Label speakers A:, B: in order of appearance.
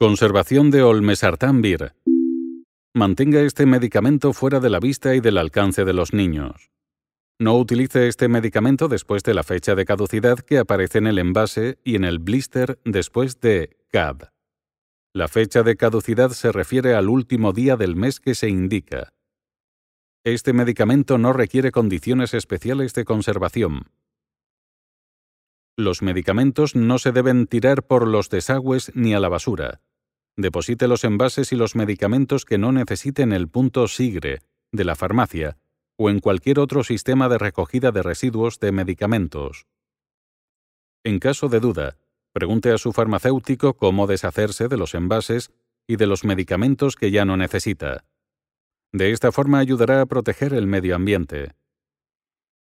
A: Conservación de Olmesartan-Vir. Mantenga este medicamento fuera de la vista y del alcance de los niños. No utilice este medicamento después de la fecha de caducidad que aparece en el envase y en el blister después de CAD. La fecha de caducidad se refiere al último día del mes que se indica. Este medicamento no requiere condiciones especiales de conservación. Los medicamentos no se deben tirar por los desagües ni a la basura. Deposite los envases y los medicamentos que no necesiten el punto SIGRE de la farmacia o en cualquier otro sistema de recogida de residuos de medicamentos. En caso de duda, pregunte a su farmacéutico cómo deshacerse de los envases y de los medicamentos que ya no necesita. De esta forma ayudará a proteger el medio ambiente.